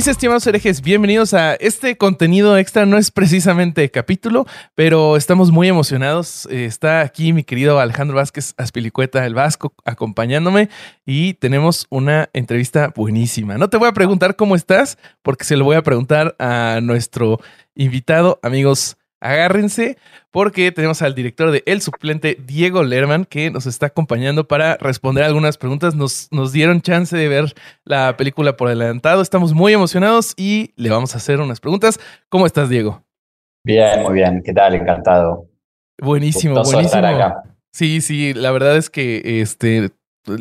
¿Qué tal mis estimados herejes? Bienvenidos a este contenido extra. No es precisamente capítulo, pero estamos muy emocionados. Eh, está aquí mi querido Alejandro Vázquez Aspilicueta, el Vasco, acompañándome y tenemos una entrevista buenísima. No te voy a preguntar cómo estás, porque se lo voy a preguntar a nuestro invitado, amigos agárrense porque tenemos al director de El Suplente, Diego Lerman, que nos está acompañando para responder algunas preguntas. Nos, nos dieron chance de ver la película por adelantado. Estamos muy emocionados y le vamos a hacer unas preguntas. ¿Cómo estás, Diego? Bien, muy bien. ¿Qué tal? Encantado. Buenísimo, buenísimo. Sí, sí, la verdad es que este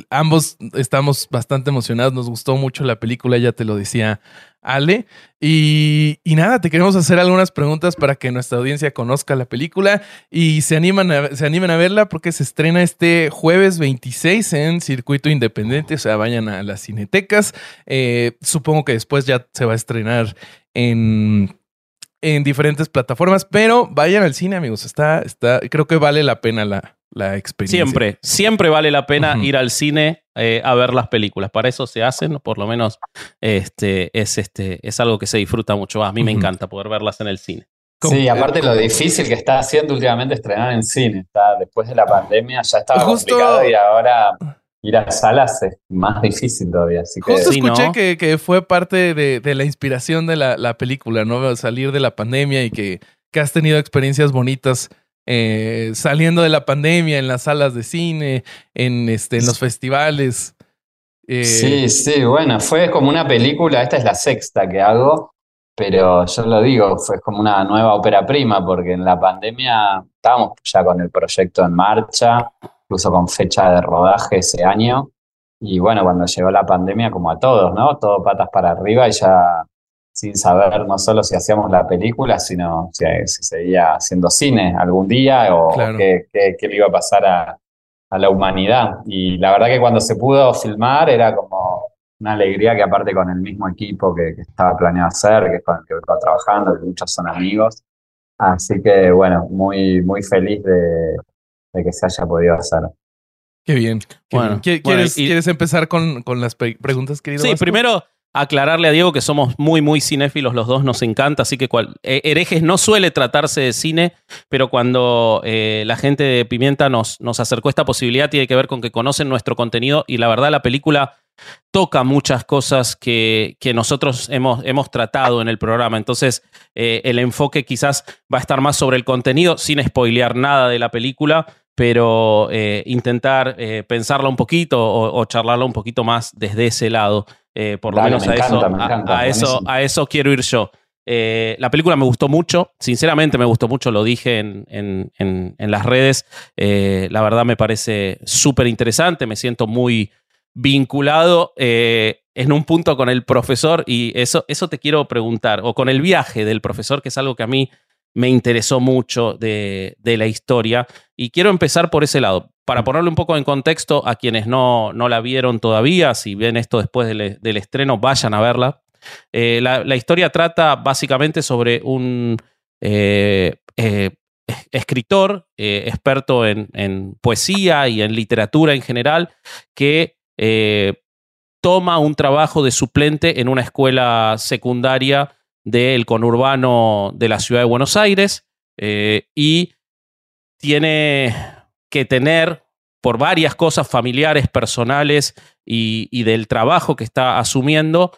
ambos estamos bastante emocionados. Nos gustó mucho la película, ya te lo decía Ale. Y, nada, te queremos hacer algunas preguntas para que nuestra audiencia conozca la película y se, animan se animen a verla porque se estrena este jueves 26 en Circuito Independiente. O sea, vayan a las cinetecas. Eh, supongo que después ya se va a estrenar en en diferentes plataformas, pero vayan al cine, amigos. Está, está, creo que vale la pena la, la experiencia. Siempre, siempre vale la pena ir al cine eh, a ver las películas. Para eso se hacen, por lo menos este, es, este, es algo que se disfruta mucho. A mí me encanta poder verlas en el cine. Sí, aparte lo difícil que está haciendo últimamente estrenar en cine. Está, después de la pandemia ya estaba complicado y ahora ir a salas es más difícil todavía. Así que... Justo escuché que, fue parte de, la inspiración de la, película, ¿no? Salir de la pandemia y que, que has tenido experiencias bonitas eh, saliendo de la pandemia en las salas de cine, en, este, en los festivales. Eh, sí, sí, bueno, fue como una película, esta es la sexta que hago, pero yo lo digo, fue como una nueva ópera prima, porque en la pandemia estábamos ya con el proyecto en marcha, incluso con fecha de rodaje ese año. Y bueno, cuando llegó la pandemia, como a todos, ¿no? Todo patas para arriba y ya sin saber no solo si hacíamos la película, sino si, seguía haciendo cine algún día o qué, le iba a pasar a, la humanidad. Y la verdad que cuando se pudo filmar era como una alegría que aparte con el mismo equipo que, estaba planeado hacer, que es con el que estaba trabajando, que muchos son amigos. Así que bueno, muy, muy feliz de, que se haya podido hacer. Qué bien. bueno, ¿Quieres, empezar con, las preguntas, querido? Sí, primero aclararle a Diego que somos muy, muy cinéfilos los dos, nos encanta, así que cual, eh, herejes no suele tratarse de cine, pero cuando eh, la gente de Pimienta nos, nos acercó esta posibilidad tiene que ver con que conocen nuestro contenido y la verdad la película toca muchas cosas que, que nosotros hemos, hemos, tratado en el programa. Entonces, eh, el enfoque quizás va a estar más sobre el contenido, sin spoilear nada de la película, pero intentar pensarla un poquito o, o, charlarla un poquito más desde ese lado. Eh, por lo menos a, eso, a, eso, a eso quiero ir yo. Eh, la película me gustó mucho, sinceramente me gustó mucho, lo dije en, en, las redes. Eh, la verdad me parece súper interesante, me siento muy vinculado en un punto con el profesor y eso, eso te quiero preguntar, o con el viaje del profesor, que es algo que a mí me interesó mucho de, de la historia. Y quiero empezar por ese lado para ponerle un poco en contexto a quienes no, no la vieron todavía, si ven esto después del, estreno, vayan a verla. Eh, la, historia trata básicamente sobre un eh, eh, escritor, experto en, poesía y en literatura en general, que toma un trabajo de suplente en una escuela secundaria del conurbano de la ciudad de Buenos Aires y tiene que tener por varias cosas familiares, personales y, del trabajo que está asumiendo,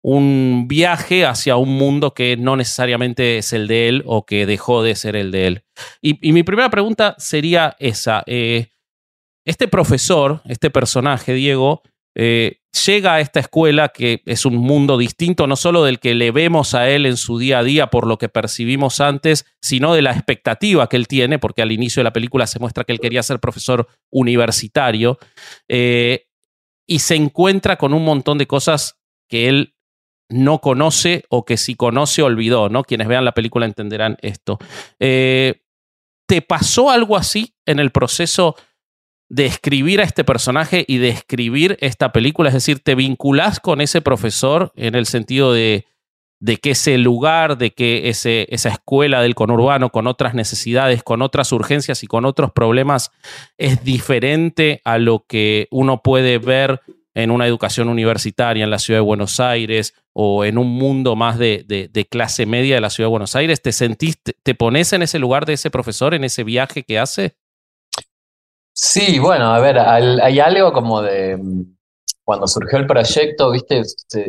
un viaje hacia un mundo que no necesariamente es el de él o que dejó de ser el de él. Y, mi primera pregunta sería esa. Eh, este profesor, este personaje, Diego, eh, llega a esta escuela que es un mundo distinto, no solo del que le vemos a él en su día a día por lo que percibimos antes, sino de la expectativa que él tiene, porque al inicio de la película se muestra que él quería ser profesor universitario, eh, y se encuentra con un montón de cosas que él no conoce o que si conoce olvidó, ¿no? Quienes vean la película entenderán esto. Eh, ¿Te pasó algo así en el proceso de escribir a este personaje y de escribir esta película? Es decir, ¿te vinculás con ese profesor en el sentido de, de que ese lugar, de que ese, esa escuela del conurbano con otras necesidades, con otras urgencias y con otros problemas es diferente a lo que uno puede ver en una educación universitaria en la ciudad de Buenos Aires o en un mundo más de, clase media de la ciudad de Buenos Aires? ¿Te sentiste, te pones en ese lugar de ese profesor, en ese viaje que hace? Sí, bueno, a ver, hay algo como de cuando surgió el proyecto, viste,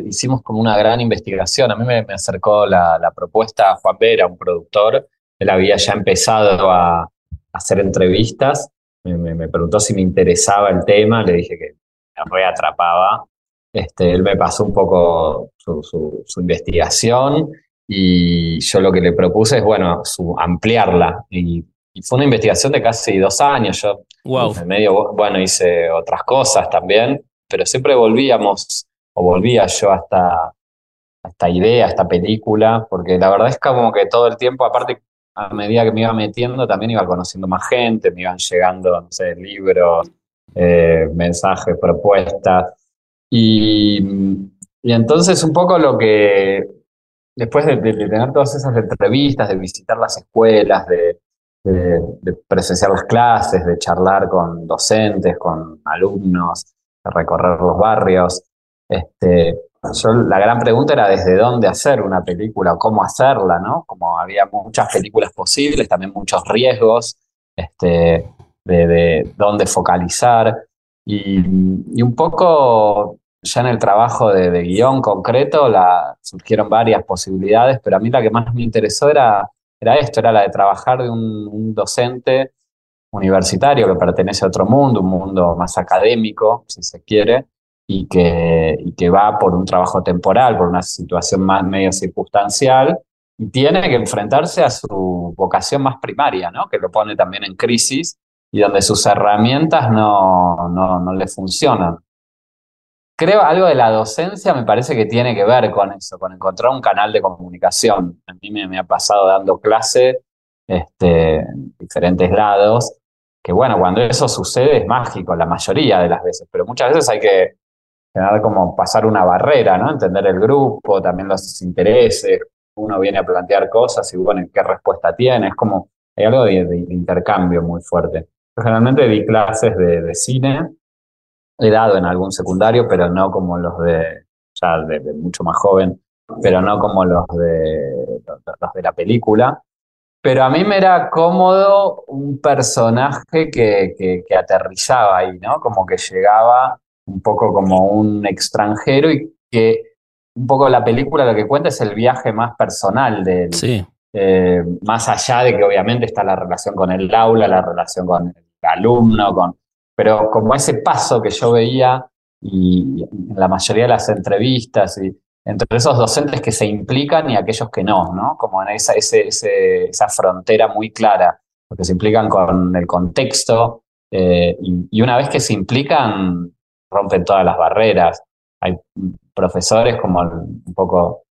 hicimos como una gran investigación. A mí me, acercó la, propuesta Juan Vera, un productor. Él había ya empezado a, hacer entrevistas. Me, preguntó si me interesaba el tema. Le dije que me reatrapaba. Este, él me pasó un poco su, investigación y yo lo que le propuse es, bueno, ampliarla. Y, fue una investigación de casi dos años. Yo, wow. en medio, bueno, hice otras cosas también pero siempre volvíamos, o volvía yo hasta esta idea, esta película, porque la verdad es como que todo el tiempo, aparte, a medida que me iba metiendo, también iba conociendo más gente, me iban llegando, no sé, libros, eh, mensajes, propuestas. Y, y, entonces un poco lo que, después de, tener todas esas entrevistas, de visitar las escuelas, de, de, presenciar las clases, de charlar con docentes, con alumnos, recorrer los barrios. Este, la gran pregunta era desde dónde hacer una película cómo hacerla, ¿no? Como había muchas películas posibles, también muchos riesgos este, de, dónde focalizar. Y, un poco ya en el trabajo de, guion concreto la, surgieron varias posibilidades, pero a mí la que más me interesó era, era esto, era la de trabajar de un docente universitario que pertenece a otro mundo, un mundo más académico, si se quiere, y que, que va por un trabajo temporal, por una situación más medio circunstancial, y tiene que enfrentarse a su vocación más primaria, ¿no? que lo pone también en crisis y donde sus herramientas no, no, no le funcionan. Creo algo de la docencia me parece que tiene que ver con eso, con encontrar un canal de comunicación. A mí me, ha pasado dando clase este, en diferentes lados que bueno, cuando eso sucede es mágico la mayoría de las veces, pero muchas veces hay que como pasar una barrera, ¿no? Entender el grupo, también los intereses, uno viene a plantear cosas y bueno, ¿qué respuesta tiene? Es como, hay algo de, intercambio muy fuerte. Yo generalmente di clases de, cine, he dado en algún secundario, pero no como los de, ya de, mucho más joven, pero no como los de, los de la película. Pero a mí me era cómodo un personaje que, que, aterrizaba ahí, ¿no? Como que llegaba un poco como un extranjero y que un poco la película lo que cuenta es el viaje más personal de él. Sí. Eh, más allá de que obviamente está la relación con el aula, la relación con el alumno, con, pero como ese paso que yo veía y, en la mayoría de las entrevistas y entre esos docentes que se implican y aquellos que no, ¿no? Como en esa, esa frontera muy clara, porque se implican con el contexto eh, y, una vez que se implican, rompen todas las barreras. Hay profesores como un poco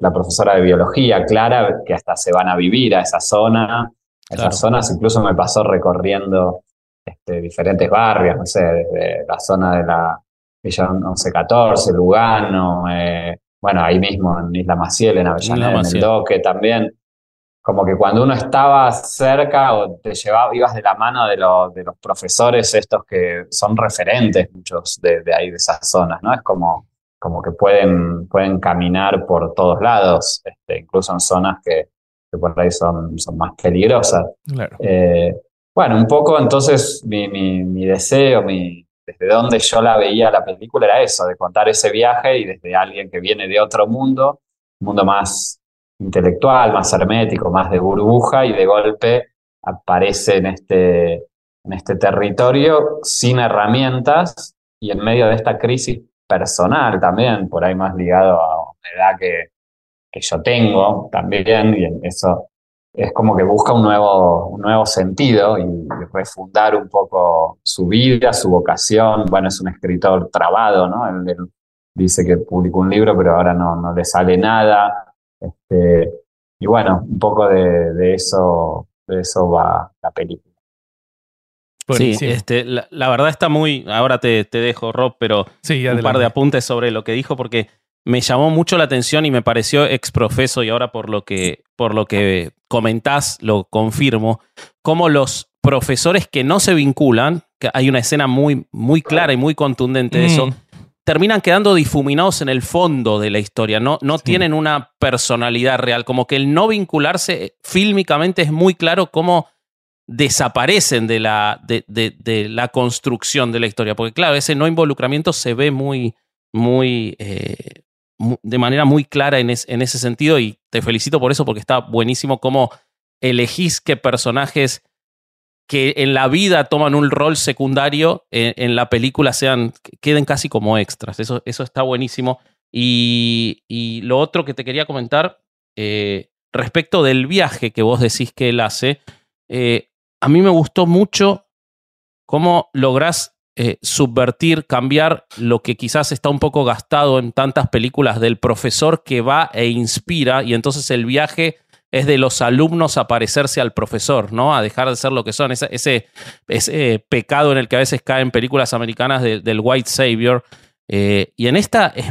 la profesora de biología, Clara, que hasta se van a vivir a esa zona. Esas zonas incluso me pasó recorriendo este, diferentes barrios, no sé, desde la zona de la Villa 1114, Lugano, eh, bueno, ahí mismo en Isla Maciel, en Avellaneda, en el Doque también. Como que cuando uno estaba cerca o te llevaba, ibas de la mano de, de los profesores estos que son referentes, muchos de, ahí, de esas zonas, ¿no? Es como, como que pueden, pueden caminar por todos lados, este, incluso en zonas que, por ahí son, son más peligrosas. Eh, bueno, un poco entonces mi, mi deseo, mi, desde donde yo la veía la película era eso, de contar ese viaje y desde alguien que viene de otro mundo, un mundo más intelectual, más hermético, más de burbuja y de golpe aparece en este, en este territorio sin herramientas y en medio de esta crisis personal también, por ahí más ligado a una edad que, que yo tengo también, y eso es como que busca un nuevo, un nuevo sentido y refundar un poco su vida, su vocación. Bueno, es un escritor trabado, ¿no? Él, dice que publicó un libro, pero ahora no, no le sale nada. Este, y bueno, un poco de, eso, de eso va la película. Sí, este, la, verdad está muy. Ahora te, te dejo, Rob, pero un par de apuntes sobre lo que dijo, porque me llamó mucho la atención y me pareció exprofeso, y ahora por lo que, por lo que comentás, lo confirmo, como los profesores que no se vinculan, que hay una escena muy, muy clara y muy contundente de eso, mm. terminan quedando difuminados en el fondo de la historia, no, no tienen una personalidad real, como que el no vincularse fílmicamente es muy claro cómo desaparecen de la, de, la construcción de la historia, porque claro, ese no involucramiento se ve muy, muy, eh, de manera muy clara en, en ese sentido y te felicito por eso porque está buenísimo cómo elegís qué personajes que en la vida toman un rol secundario en, la película sean, queden casi como extras. Eso, eso está buenísimo. Y, lo otro que te quería comentar, eh, respecto del viaje que vos decís que él hace, eh, a mí me gustó mucho cómo lográs eh, subvertir, cambiar lo que quizás está un poco gastado en tantas películas del profesor que va e inspira y entonces el viaje es de los alumnos a parecerse al profesor, ¿no? A dejar de ser lo que son. Ese, ese, pecado en el que a veces caen películas americanas del White Savior. Eh, y en esta es,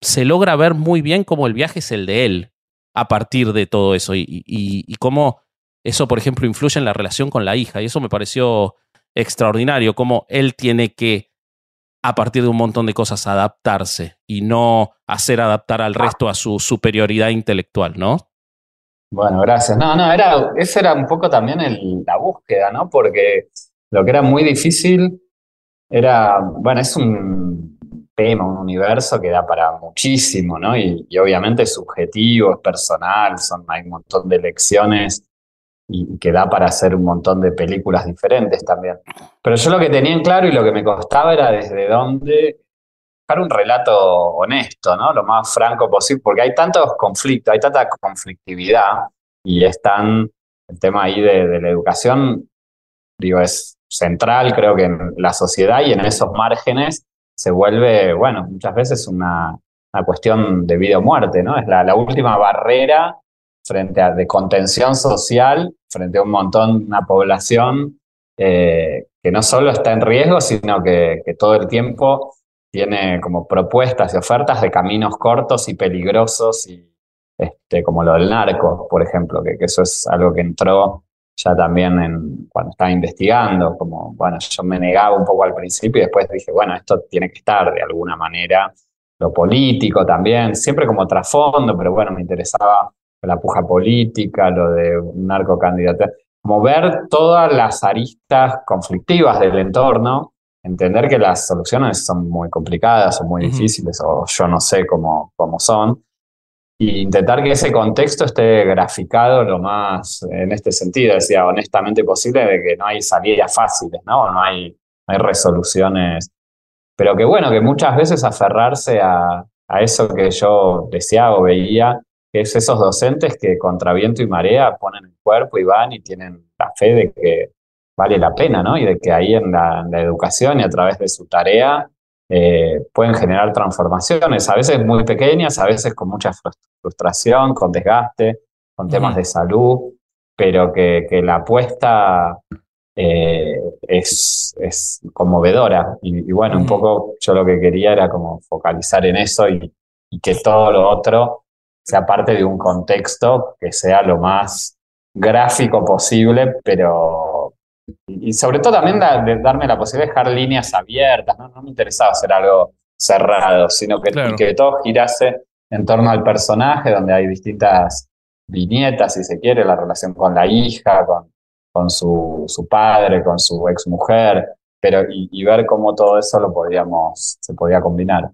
se logra ver muy bien cómo el viaje es el de él a partir de todo eso y, y, cómo eso, por ejemplo, influye en la relación con la hija. Y eso me pareció extraordinario, cómo él tiene que, a partir de un montón de cosas, adaptarse y no hacer adaptar al resto a su superioridad intelectual, ¿no? Bueno, gracias. No, no, era, esa era un poco también la búsqueda, ¿no? Porque lo que era muy difícil era, bueno, es un tema, un universo que da para muchísimo, ¿no? Y, obviamente es subjetivo, es personal, son, hay un montón de lecciones y, que da para hacer un montón de películas diferentes también. Pero yo lo que tenía en claro y lo que me costaba era desde dónde buscar un relato honesto, ¿no? Lo más franco posible, porque hay tantos conflictos, hay tanta conflictividad y están el tema ahí de, la educación, digo, es central, creo que en la sociedad y en esos márgenes se vuelve, bueno, muchas veces una, cuestión de vida o muerte, ¿no? Es la, última barrera frente a de contención social, frente a un montón, una población eh, que no solo está en riesgo, sino que, que todo el tiempo tiene como propuestas y ofertas de caminos cortos y peligrosos, y este, como lo del narco, por ejemplo, que, eso es algo que entró ya también en, cuando estaba investigando, como, bueno, yo me negaba un poco al principio y después dije, bueno, esto tiene que estar de alguna manera, lo político también, siempre como trasfondo, pero bueno, me interesaba la puja política, lo de un narcocandidato, como ver todas las aristas conflictivas del entorno entender que las soluciones son muy complicadas o muy difíciles o yo no sé cómo, cómo son. E intentar que ese contexto esté graficado lo más en este sentido, decía, honestamente posible, de que no hay salidas fáciles, ¿no? No hay, hay resoluciones. Pero que bueno, que muchas veces aferrarse a, a eso que yo deseaba o veía, es esos docentes que contra viento y marea ponen el cuerpo y van y tienen la fe de que vale la pena, ¿no? Y de que ahí en la, educación y a través de su tarea eh, pueden generar transformaciones, a veces muy pequeñas, a veces con mucha frustración, con desgaste, con temas de salud, pero que, la apuesta eh, es, es, conmovedora. Y, bueno, un poco yo lo que quería era como focalizar en eso y, y que todo lo otro sea parte de un contexto que sea lo más gráfico posible, pero y, sobre todo también de darme la posibilidad de dejar líneas abiertas, no, me interesaba hacer algo cerrado, sino que, que todo girase en torno al personaje, donde hay distintas viñetas, si se quiere, la relación con la hija, con, con su, su padre, con su exmujer, pero y, ver cómo todo eso lo podíamos, se podía combinar.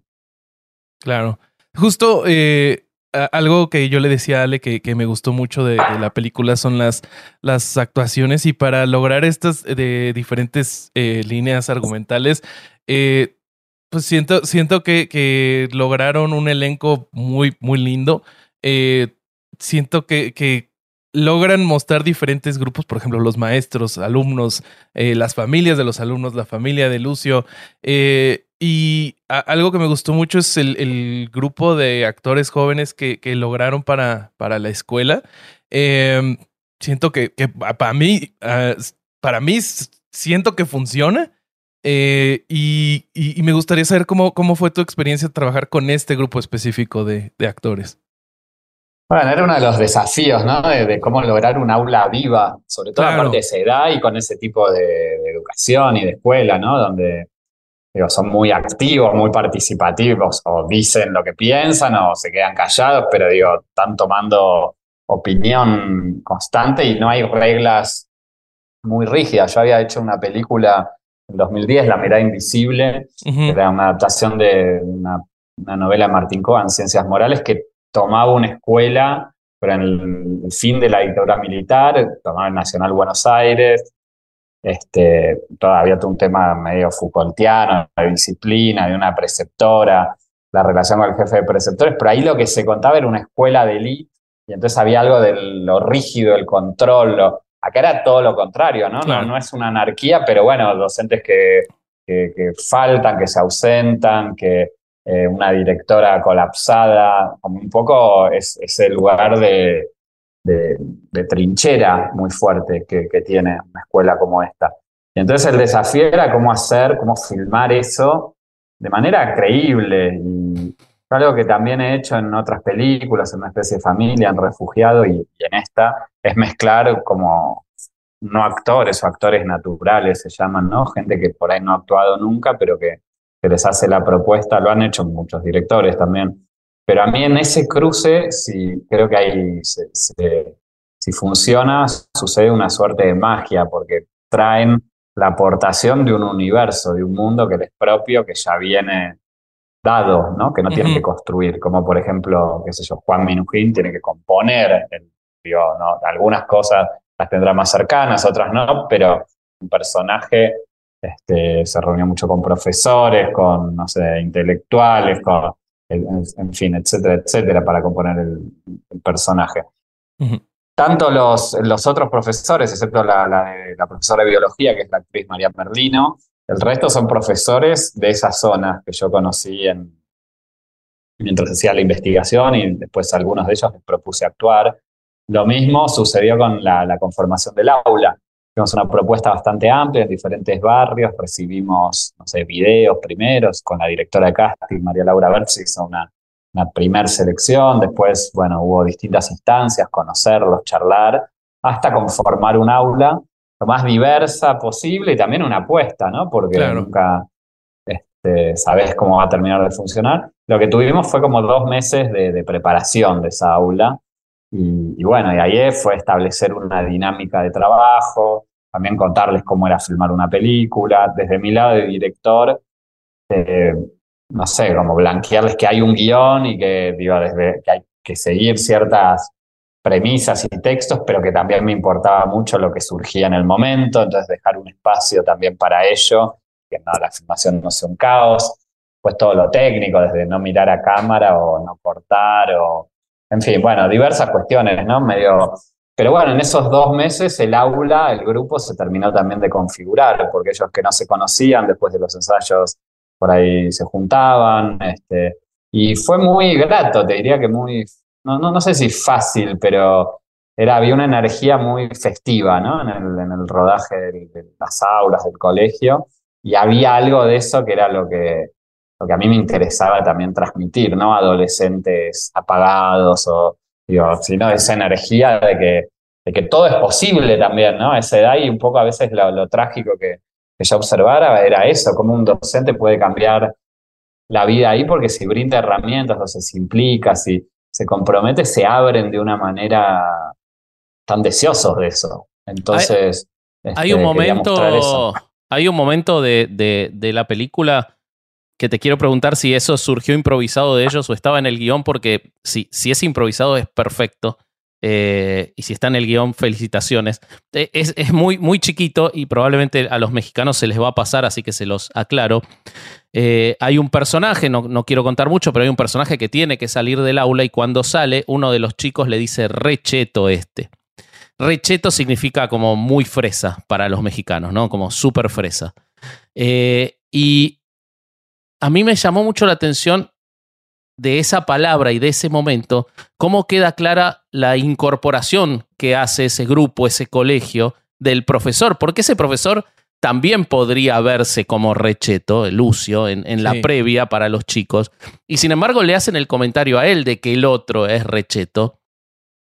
Claro. Justo eh, algo que yo le decía a Ale que, me gustó mucho de, la película son las, las actuaciones y para lograr estas de diferentes eh, líneas argumentales, eh, pues siento, siento que, lograron un elenco muy, muy lindo. Eh, siento que, que logran mostrar diferentes grupos, por ejemplo, los maestros, alumnos, las familias de los alumnos, la familia de Lucio. Y algo que me gustó mucho es el, grupo de actores jóvenes que, lograron para, para, la escuela. Em, siento que, para mí, ah, para mí, siento que funciona. Eh, y, me gustaría saber cómo, cómo fue tu experiencia trabajar con este grupo específico de, actores. Bueno, era uno de los desafíos, ¿no? De, cómo lograr un aula viva, sobre todo a partir de esa edad y con ese tipo de, educación y de escuela, ¿no? Donde digo, son muy activos, muy participativos, o dicen lo que piensan o se quedan callados, pero digo, están tomando opinión constante y no hay reglas muy rígidas. Yo había hecho una película en 2010, La mirada invisible, que era una adaptación de una, una novela de Martín Cohen, Ciencias Morales, que tomaba una escuela, pero en el, fin de la dictadura militar, tomaba el Nacional Buenos Aires, este, todavía todo un tema medio Foucaultiano, de disciplina, de una preceptora, la relación con el jefe de preceptores, pero ahí lo que se contaba era una escuela de élite, y entonces había algo de lo rígido, el control, acá era todo lo contrario, ¿no? No, es una anarquía, pero bueno, docentes que, que faltan, que se ausentan, que eh, una directora colapsada, como un poco es, ese lugar de, trinchera muy fuerte que, tiene una escuela como esta. Y entonces el desafío era cómo hacer, cómo filmar eso de manera creíble. Y algo que también he hecho en otras películas, en una especie de familia, en Refugiado y, y en esta, es mezclar como no actores o actores naturales se llaman, ¿no? Gente que por ahí no ha actuado nunca, pero que que les hace la propuesta, lo han hecho muchos directores también, pero a mí en ese cruce, si creo que ahí, si funciona, sucede una suerte de magia, porque traen la aportación de un universo, de un mundo que es propio, que ya viene dado, ¿no? que no tiene que construir, como por ejemplo, qué sé yo, Juan Minujín tiene que componer, ¿no? algunas cosas las tendrá más cercanas, otras no, pero un personaje este, se reunió mucho con profesores, con, no sé, intelectuales, con, en fin, etcétera, etcétera, para componer el, personaje. Tanto los, los, otros profesores, excepto la, la, profesora de biología, que es la actriz María Merlino, el resto son profesores de esas zonas que yo conocí en, mientras hacía la investigación y después algunos de ellos les propuse actuar. Lo mismo sucedió con la, la conformación del aula. Tuvimos una propuesta bastante amplia en diferentes barrios, recibimos, no sé, videos primeros, con la directora de casting, María Laura Bertz, hizo una, una primer selección, después, bueno, hubo distintas instancias, conocerlos, charlar, hasta conformar un aula lo más diversa posible y también una apuesta, ¿no? Porque nunca este, sabes cómo va a terminar de funcionar. Lo que tuvimos fue como dos meses de, preparación de esa aula, y, bueno, y ahí fue establecer una dinámica de trabajo, también contarles cómo era filmar una película. Desde mi lado de director, eh, no sé, como blanquearles que hay un guion y que, digo, desde, que hay que seguir ciertas premisas y textos, pero que también me importaba mucho lo que surgía en el momento, entonces dejar un espacio también para ello, que no, la filmación no sea un caos, pues todo lo técnico, desde no mirar a cámara o no cortar o en fin, bueno, diversas cuestiones, ¿no? Medio. Pero bueno, en esos dos meses el aula, el grupo se terminó también de configurar, porque ellos que no se conocían después de los ensayos por ahí se juntaban, este, y fue muy grato, te diría que muy, no, no, no sé si fácil, pero era, había una energía muy festiva, ¿no? En el, en el rodaje de las aulas del colegio, y había algo de eso que era lo que, lo que a mí me interesaba también transmitir, ¿no? Adolescentes apagados o, digo, sino esa energía de que, de que todo es posible también, ¿no? Esa edad y un poco a veces lo, trágico que, que yo observara era eso, cómo un docente puede cambiar la vida ahí porque si brinda herramientas o se implica, si se compromete, se abren de una manera tan deseosos de eso. Entonces, hay, un este, momento, hay un momento de, de, de la película que te quiero preguntar si eso surgió improvisado de ellos o estaba en el guion, porque si, si es improvisado es perfecto. Eh, y si está en el guion, felicitaciones. Eh, es, muy, muy chiquito y probablemente a los mexicanos se les va a pasar, así que se los aclaro. Eh, hay un personaje, no, no, quiero contar mucho, pero hay un personaje que tiene que salir del aula y cuando sale, uno de los chicos le dice recheto este. Recheto significa como muy fresa para los mexicanos, ¿no? Como súper fresa. y a mí me llamó mucho la atención de esa palabra y de ese momento, cómo queda clara la incorporación que hace ese grupo, ese colegio del profesor, porque ese profesor también podría verse como recheto, Lucio, en, la previa para los chicos, y sin embargo le hacen el comentario a él de que el otro es recheto,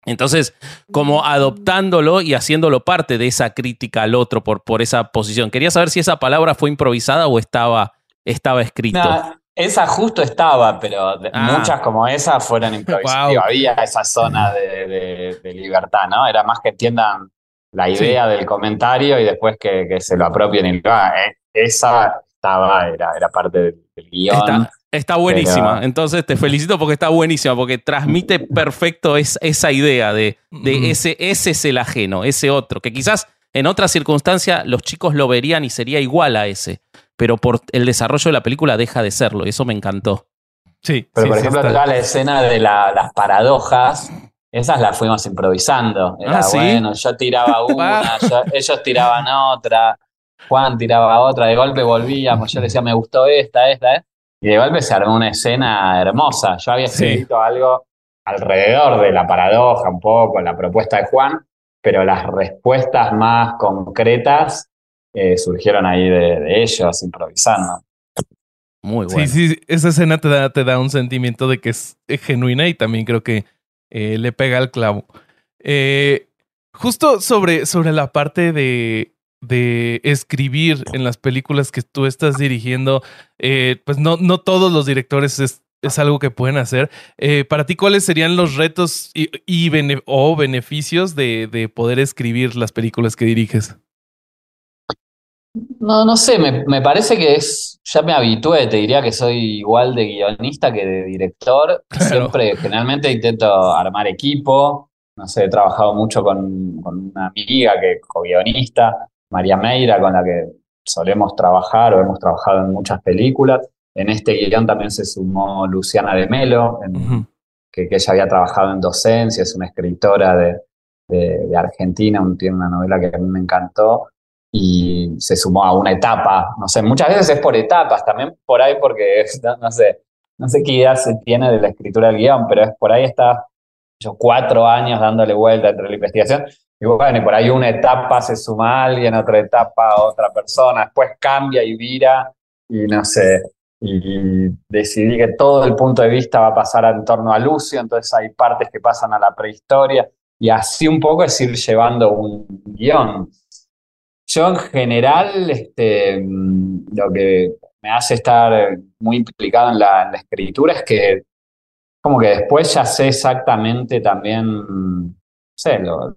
Entonces, como adoptándolo y haciéndolo parte de esa crítica al otro por, por esa posición. Quería saber si esa palabra fue improvisada o estaba, estaba escrito. esa justo estaba, pero ah. muchas como esa fueron improvisadas. Había esa zona de, libertad, ¿no? Era más que entiendan la idea del comentario y después que, se lo apropien y lo eh, Esa estaba, era, era parte del, guion. Está buenísima. Entonces te felicito porque está buenísima, porque transmite perfecto esa idea de, ese, ese es el ajeno, ese otro, que quizás en otra circunstancia los chicos lo verían y sería igual a ese, pero por el desarrollo de la película deja de serlo, y eso me encantó. Sí. Pero por ejemplo, toda la escena de las paradojas, esas las fuimos improvisando. Era ah, bueno, yo tiraba una, ellos tiraban otra, Juan tiraba otra, de golpe volvíamos, yo decía, me gustó esta, esta, esta y de golpe se armó una escena hermosa. Yo había escrito algo alrededor de la paradoja, un poco, la propuesta de Juan, pero las respuestas más concretas eh, surgieron ahí de, ellos, improvisando. Muy bueno. Sí, sí, esa escena te da, te da un sentimiento de que es, genuina y también creo que eh, le pega al clavo. Eh, justo sobre, sobre la parte de, de escribir en las películas que tú estás dirigiendo, eh, pues no, no todos los directores es, algo que pueden hacer. Eh, para ti, ¿cuáles serían los retos y, o beneficios de, poder escribir las películas que diriges? No, no sé, me, parece que es, ya me habitué, te diría que soy igual de guionista que de director. Siempre, generalmente intento armar equipo. No sé, he trabajado mucho con, con una amiga que co-guionista. María Meira, con la que solemos trabajar o hemos trabajado en muchas películas. En este guion también se sumó Luciana de Melo, que, ella había trabajado en docencia, es una escritora de, Argentina, tiene una novela que a mí me encantó y se sumó a una etapa, no sé, muchas veces es por etapas, también por ahí porque, no, sé, no sé qué idea se tiene de la escritura del guion, pero es por ahí está yo cuatro años dándole vuelta entre la investigación y bueno, y por ahí una etapa se suma a alguien, otra etapa otra persona, después cambia y vira, y no sé, y decidí que todo el punto de vista va a pasar en torno a Lucio, entonces hay partes que pasan a la prehistoria, y así un poco es ir llevando un guion. Yo en general, este, lo que me hace estar muy implicado en la, escritura es que como que después ya sé exactamente también, no sé, lo,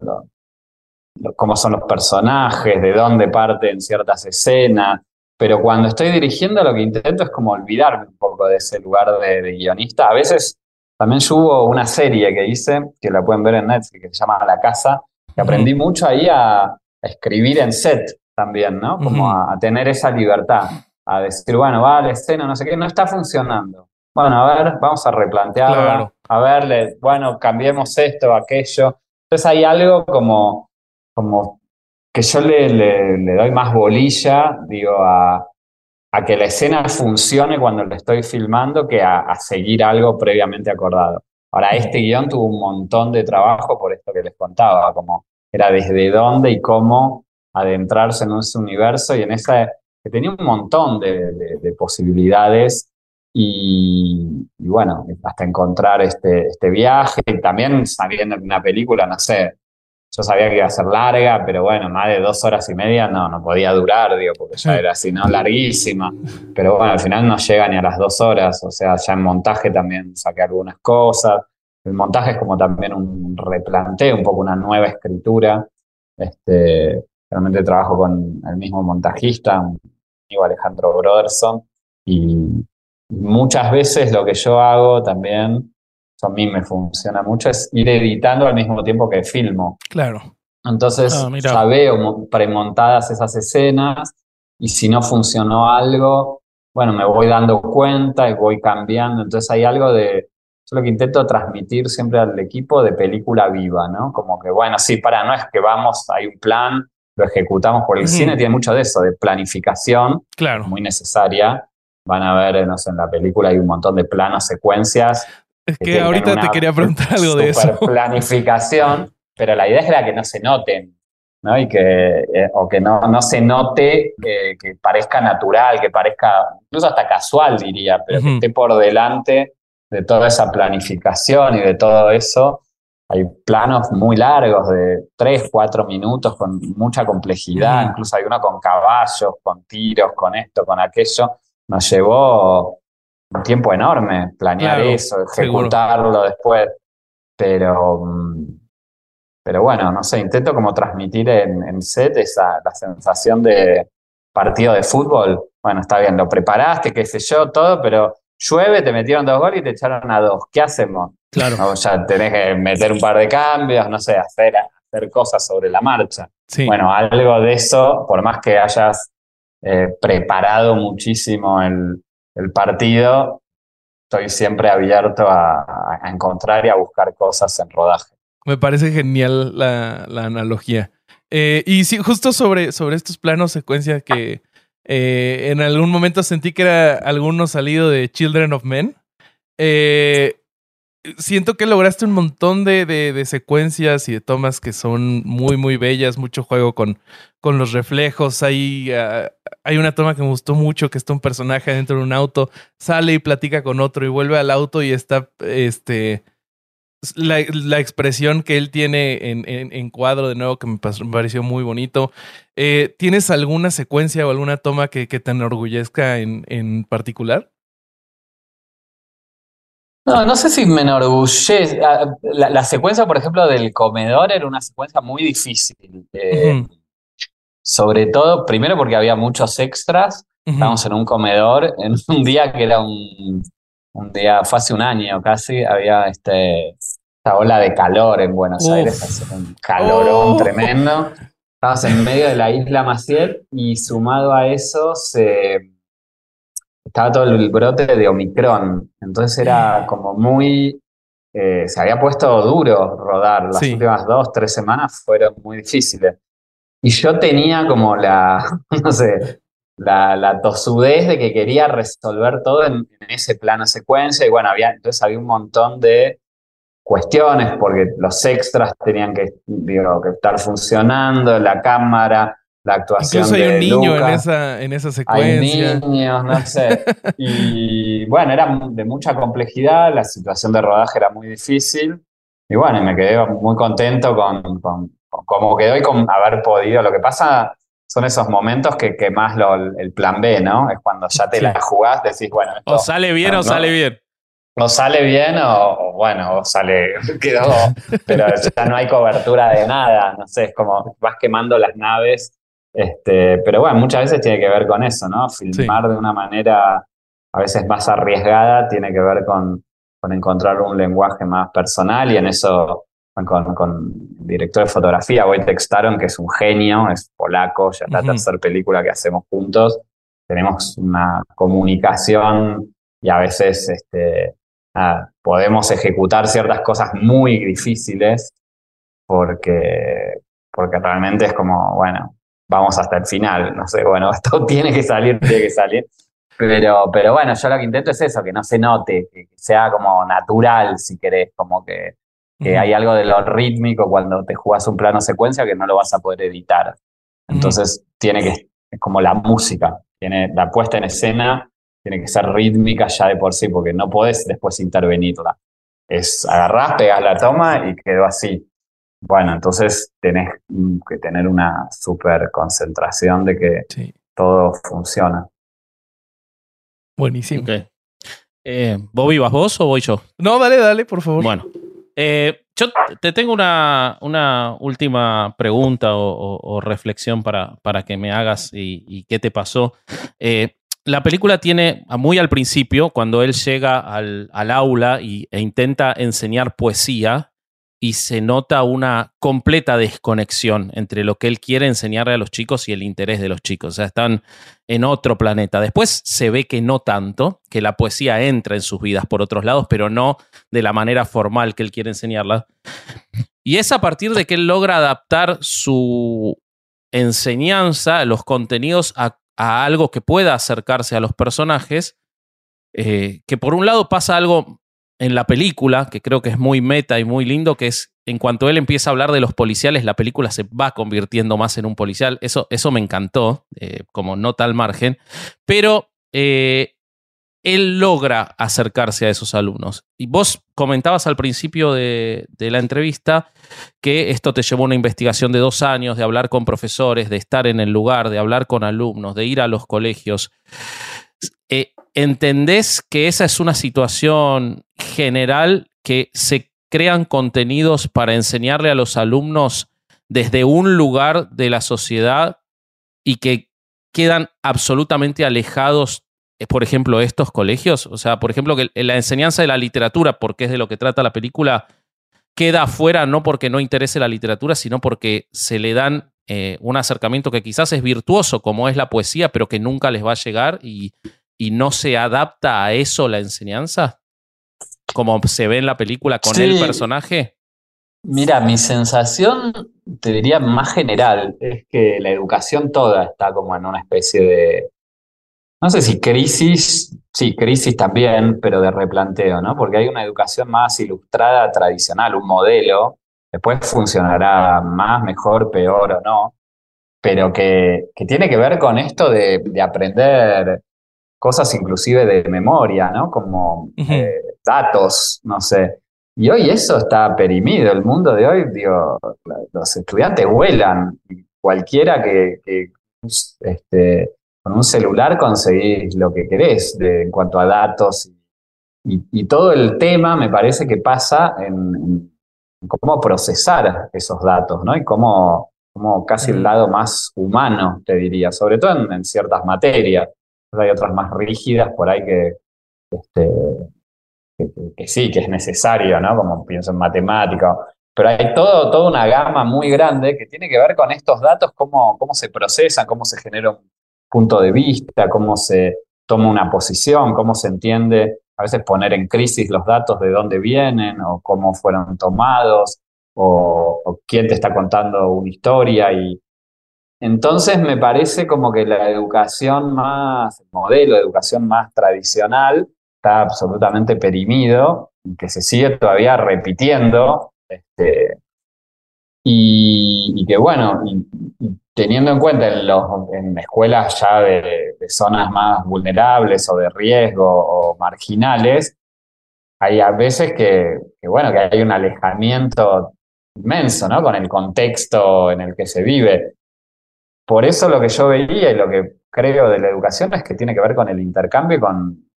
cómo son los personajes, de dónde parten ciertas escenas, pero cuando estoy dirigiendo lo que intento es como olvidarme un poco de ese lugar de, guionista. A veces también yo hubo una serie que hice, que la pueden ver en Netflix, que se llama La Casa, que aprendí mucho ahí a, escribir en set también, ¿no? Como a, tener esa libertad, a decir, bueno, va la escena, no sé qué, no está funcionando. Bueno, a ver, vamos a replantearlo. A ver, bueno, cambiemos esto, aquello. Entonces hay algo como como que yo le, le, doy más bolilla, digo, a, a, que la escena funcione cuando lo estoy filmando que a, seguir algo previamente acordado. Ahora, este guion tuvo un montón de trabajo por esto que les contaba, como era desde dónde y cómo adentrarse en ese universo y en esa que tenía un montón de, de, posibilidades y, y, bueno, hasta encontrar este, este viaje y también sabiendo una película, no sé, yo sabía que iba a ser larga, pero bueno, más de dos horas y media no, no podía durar, digo, porque ya era así, ¿no? Larguísima. Pero bueno, al final no llega ni a las dos horas, o sea, ya en montaje también saqué algunas cosas. El montaje es como también un replanteo, un poco una nueva escritura. Este, realmente trabajo con el mismo montajista, un amigo Alejandro Broderson, y muchas veces lo que yo hago también eso a mí me funciona mucho, es ir editando al mismo tiempo que filmo. Claro. Entonces ah, ya veo premontadas esas escenas y si no funcionó algo, bueno, me voy dando cuenta y voy cambiando. Entonces hay algo de, yo lo que intento transmitir siempre al equipo de película viva, ¿no? Como que, bueno, sí, para, no es que vamos, hay un plan, lo ejecutamos por el cine, tiene mucho de eso, de planificación, claro. muy necesaria. Van a ver, no sé, en la película hay un montón de planos, secuencias, es que, ahorita te quería preguntar algo de eso. planificación, pero la idea es la que no se noten, ¿no? Y que, eh, o que no, no se note, que parezca natural, que parezca, incluso hasta casual diría, pero que esté por delante de toda esa planificación y de todo eso. hay planos muy largos de 3, 4 minutos con mucha complejidad, incluso hay uno con caballos, con tiros, con esto, con aquello. Nos llevó un tiempo enorme planear eso, ejecutarlo después. Pero, pero bueno, no sé, intento como transmitir en, en set esa, la sensación de partido de fútbol. Bueno, está bien, lo preparaste, qué sé yo, todo, pero llueve, te metieron dos goles y te echaron a dos. ¿Qué hacemos? Claro. ya tenés que meter un par de cambios, no sé, hacer, hacer cosas sobre la marcha. Bueno, algo de eso, por más que hayas eh, preparado muchísimo el, partido, estoy siempre abierto a, encontrar y a buscar cosas en rodaje. Me parece genial la, analogía. Eh, y sí, justo sobre, sobre estos planos secuencia que eh, en algún momento sentí que era alguno salido de Children of Men. Eh, siento que lograste un montón de, de, secuencias y de tomas que son muy, muy bellas, mucho juego con, con los reflejos. Hay, ah, hay una toma que me gustó mucho, que está un personaje dentro de un auto, sale y platica con otro y vuelve al auto y está este, la, expresión que él tiene en, en, cuadro de nuevo que me, pareció muy bonito. Eh, ¿Tienes alguna secuencia o alguna toma que, que te enorgullezca en, en particular? No, no sé si me enorgullece. Ah, la, secuencia, por ejemplo, del comedor era una secuencia muy difícil. Eh, sobre todo, primero porque había muchos extras. Estábamos en un comedor en un día que era un, un día, fue hace un año casi, había este, esta ola de calor en Buenos Aires, hace un calorón oh. tremendo. Estábamos en medio de la isla Maciel y sumado a eso se, estaba todo el brote de Omicron. Entonces era como muy. Eh, se había puesto duro rodar. Las últimas dos, tres semanas fueron muy difíciles. Y yo tenía como la, no sé, la, la, tosudez de que quería resolver todo en, ese plano secuencia y bueno, había, entonces había un montón de cuestiones porque los extras tenían que, digo, que estar funcionando, la cámara, la actuación Incluso hay un niño en esa, en esa secuencia. Hay niños, no sé. y bueno, era de mucha complejidad, la situación de rodaje era muy difícil y bueno, y me quedé muy contento con, con, con cómo quedó y con haber podido. Lo que pasa son esos momentos que, que más lo, el plan B, ¿no? Es cuando ya te la jugás, decís, bueno. o sale bien o sale bien. O sale bien o, bueno, o sale, quedó, pero ya no hay cobertura de nada, no sé, es como vas quemando las naves, este, pero bueno, muchas veces tiene que ver con eso, ¿no? Filmar de una manera a veces más arriesgada tiene que ver con, con encontrar un lenguaje más personal y en eso con, con el director de fotografía, Wojtek Staron, que es un genio, es polaco, ya es la tercera película que hacemos juntos. Tenemos una comunicación y a veces este, podemos ejecutar ciertas cosas muy difíciles porque, porque realmente es como, bueno, vamos hasta el final, no sé, bueno, esto tiene que salir, tiene que salir. Pero, pero bueno, yo lo que intento es eso, que no se note, que sea como natural, si querés, como que que hay algo de lo rítmico cuando te jugas un plano secuencia que no lo vas a poder editar. Entonces tiene que, es como la música, tiene la puesta en escena tiene que ser rítmica ya de por sí, porque no podés después intervenirla. Es agarrás, pegas la toma y quedó así. Bueno, entonces tenés que tener una súper concentración de que todo funciona. Buenísimo. Eh, ¿Bobby, vas vos o voy yo? No, dale, dale, por favor. Bueno, eh, yo te tengo una, una última pregunta o, reflexión para, para, que me hagas y, qué te pasó. Eh, la película tiene, muy al principio, cuando él llega al, aula y, e intenta enseñar poesía, y se nota una completa desconexión entre lo que él quiere enseñarle a los chicos y el interés de los chicos. O sea, están en otro planeta. Después se ve que no tanto, que la poesía entra en sus vidas por otros lados, pero no de la manera formal que él quiere enseñarla. Y es a partir de que él logra adaptar su enseñanza, los contenidos, a, algo que pueda acercarse a los personajes, eh, que por un lado pasa algo en la película, que creo que es muy meta y muy lindo, que es en cuanto él empieza a hablar de los policiales, la película se va convirtiendo más en un policial. Eso, eso me encantó, eh, como nota al margen. Pero eh, él logra acercarse a esos alumnos. Y vos comentabas al principio de, la entrevista que esto te llevó una investigación de dos años, de hablar con profesores, de estar en el lugar, de hablar con alumnos, de ir a los colegios. Eh, ¿Entendés que esa es una situación general que se crean contenidos para enseñarle a los alumnos desde un lugar de la sociedad y que quedan absolutamente alejados por ejemplo, estos colegios? O sea, por ejemplo, que la enseñanza de la literatura, porque es de lo que trata la película, queda afuera no porque no interese la literatura, sino porque se le dan eh, un acercamiento que quizás es virtuoso, como es la poesía, pero que nunca les va a llegar y, y no se adapta a eso la enseñanza, como se ve en la película con el personaje. Mira, mi sensación, te diría más general, es que la educación toda está como en una especie de, no sé si crisis, sí, crisis también, pero de replanteo, ¿no? Porque hay una educación más ilustrada, tradicional, un modelo, después funcionará más, mejor, peor o no, pero que, que tiene que ver con esto de, aprender cosas inclusive de memoria, ¿no? Como eh, datos, no sé. Y hoy eso está perimido. El mundo de hoy, digo, los estudiantes vuelan. Cualquiera que, que este, con un celular conseguís lo que querés en cuanto a datos. Y, todo el tema me parece que pasa en, cómo procesar esos datos, ¿no? Y cómo, cómo, casi el lado más humano, te diría, sobre todo en, ciertas materias. Hay otras más rígidas por ahí que, este, que, sí, que es necesario, ¿no? Como pienso en matemática. Pero hay todo, toda una gama muy grande que tiene que ver con estos datos, cómo, cómo se procesan, cómo se genera un punto de vista, cómo se toma una posición, cómo se entiende, a veces poner en crisis los datos de dónde vienen o cómo fueron tomados o, quién te está contando una historia y entonces me parece como que la educación más, el modelo de educación más tradicional está absolutamente perimido, que se sigue todavía repitiendo, este, y, que bueno, teniendo en cuenta en, los, en escuelas ya de, zonas más vulnerables o de riesgo o marginales, hay a veces que, bueno, que hay un alejamiento inmenso, ¿no? Con el contexto en el que se vive. Por eso lo que yo veía y lo que creo de la educación es que tiene que ver con el intercambio y con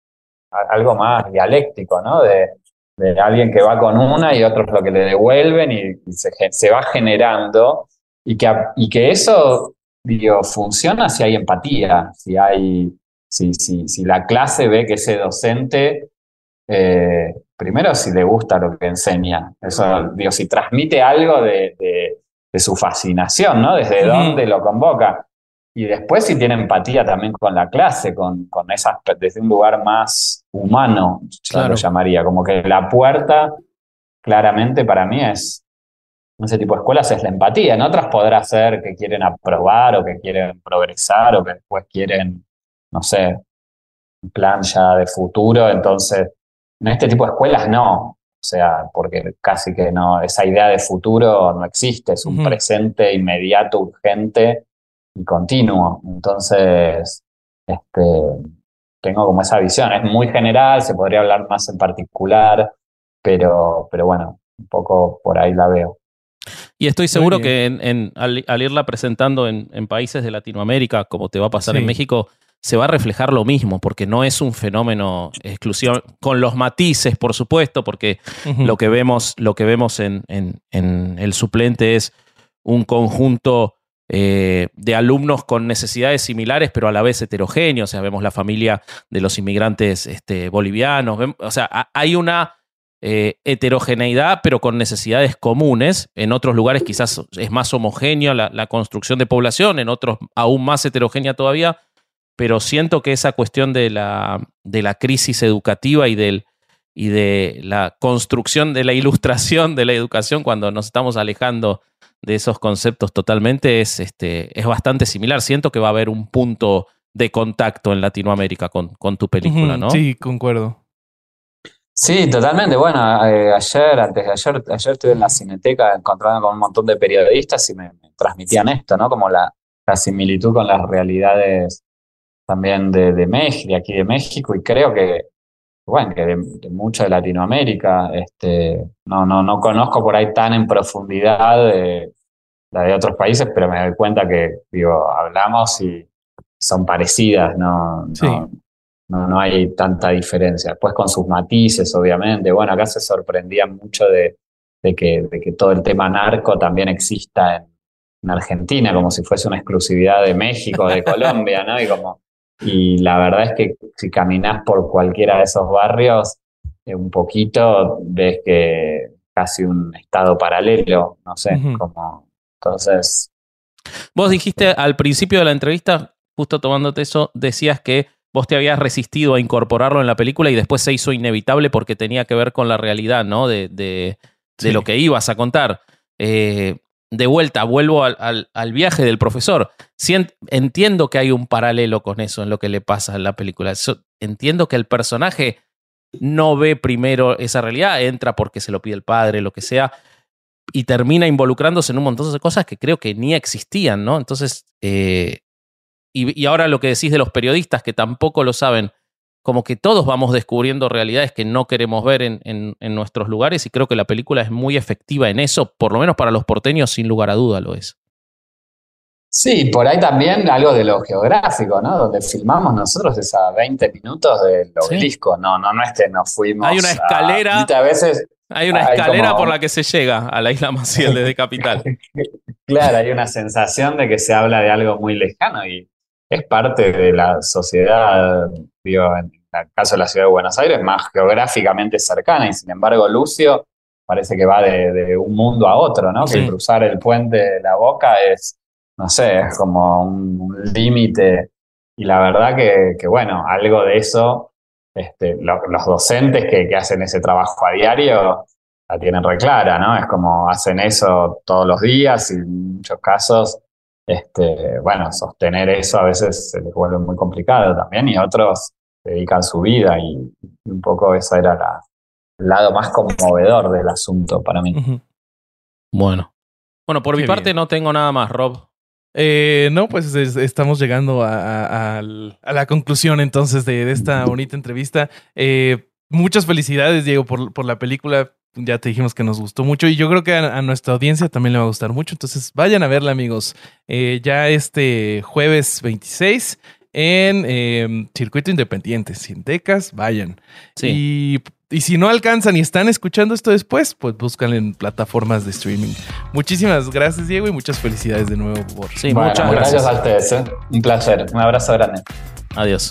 algo más dialéctico, ¿no? De, de alguien que va con una y otros lo que le devuelven y, se, se, va generando y que, y que eso digo, funciona si hay empatía, si hay, si, si, si la clase ve que ese docente, eh, primero si le gusta lo que enseña, eso, digo, si transmite algo de, de, su fascinación, ¿no? Desde dónde lo convoca. Y después si tiene empatía también con la clase, con, con esas, desde un lugar más humano, yo lo llamaría, como que la puerta claramente para mí es, en ese tipo de escuelas es la empatía, en otras podrá ser que quieren aprobar o que quieren progresar o que después quieren, no sé, un plan ya de futuro, entonces en este tipo de escuelas no, o sea, porque casi que no, esa idea de futuro no existe, es un presente inmediato, urgente y continuo. Entonces, este, tengo como esa visión. Es muy general, se podría hablar más en particular, pero, pero bueno, un poco por ahí la veo. Y estoy seguro que al, irla presentando en, países de Latinoamérica, como te va a pasar en México, se va a reflejar lo mismo, porque no es un fenómeno exclusivo, con los matices, por supuesto, porque lo que vemos, lo que vemos en, en el suplente es un conjunto eh, de alumnos con necesidades similares, pero a la vez heterogéneos. O sea, vemos la familia de los inmigrantes este, bolivianos. o sea, hay una eh, heterogeneidad, pero con necesidades comunes. En otros lugares quizás es más homogénea la, construcción de población, en otros aún más heterogénea todavía. Pero siento que esa cuestión de la, de la crisis educativa y del, y de la construcción de la ilustración de la educación cuando nos estamos alejando de esos conceptos totalmente es, este, es bastante similar. Siento que va a haber un punto de contacto en Latinoamérica con, con tu película, ¿no? Sí, concuerdo. Sí, totalmente. Bueno, eh, ayer, antes de ayer, ayer estuve en la Cineteca encontrando con un montón de periodistas y me, transmitían esto, ¿no? Como la, la, similitud con las realidades también de, de México, aquí de México, y creo que, bueno, que de, de mucho de Latinoamérica. Este, no, no, no conozco por ahí tan en profundidad de, la de otros países, pero me doy cuenta que, digo, hablamos y son parecidas, no, no, no, hay tanta diferencia. Después con sus matices, obviamente. Bueno, acá se sorprendían mucho de, de, que, de que todo el tema narco también exista en, en Argentina, como si fuese una exclusividad de México, de Colombia, ¿no? Y como y la verdad es que si caminas por cualquiera de esos barrios, eh, un poquito ves que casi un estado paralelo, no sé, como entonces. Vos dijiste al principio de la entrevista, justo tomándote eso, decías que vos te habías resistido a incorporarlo en la película y después se hizo inevitable porque tenía que ver con la realidad, ¿no? De, de, lo que ibas a contar. Eh, de vuelta, vuelvo al, viaje del profesor. entiendo que hay un paralelo con eso en lo que le pasa en la película. entiendo que el personaje no ve primero esa realidad, entra porque se lo pide el padre, lo que sea, y termina involucrándose en un montón de cosas que creo que ni existían, ¿no? Entonces, eh, y, ahora lo que decís de los periodistas que tampoco lo saben, como que todos vamos descubriendo realidades que no queremos ver en, en, nuestros lugares y creo que la película es muy efectiva en eso, por lo menos para los porteños sin lugar a duda lo es. Sí, por ahí también algo de lo geográfico, ¿no? Donde filmamos nosotros es a 20 minutos del obelisco, no, no, no es que nos fuimos. Hay una escalera. A, veces hay una escalera por la que se llega a la isla Maciel desde Capital. claro, hay una sensación de que se habla de algo muy lejano y es parte de la sociedad, digo, en el caso de la ciudad de Buenos Aires, más geográficamente cercana, y sin embargo Lucio parece que va de, un mundo a otro, ¿no? Que cruzar el puente de la boca es, no sé, es como un, límite. Y la verdad que, bueno, algo de eso, este, los docentes que, que hacen ese trabajo a diario la tienen reclara, ¿no? Es como hacen eso todos los días y en muchos casos este, bueno, sostener eso a veces se les vuelve muy complicado también y otros dedican su vida y, un poco ese era el lado más conmovedor del asunto para mí. Bueno. Bueno, por mi parte no tengo nada más, Rob. Eh, no, pues estamos llegando a, la conclusión entonces de, esta bonita entrevista. Eh, muchas felicidades, Diego, por, por la película ya te dijimos que nos gustó mucho y yo creo que a, nuestra audiencia también le va a gustar mucho. Entonces vayan a verla, amigos. Eh, ya este jueves 26 en em, Circuito Independiente, Cientecas, vayan. Y, si no alcanzan y están escuchando esto después, pues buscan en plataformas de streaming. Muchísimas gracias, Diego, y muchas felicidades de nuevo por. Sí, muchas gracias. a ustedes. ¿eh? Un placer. Un abrazo grande. Adiós.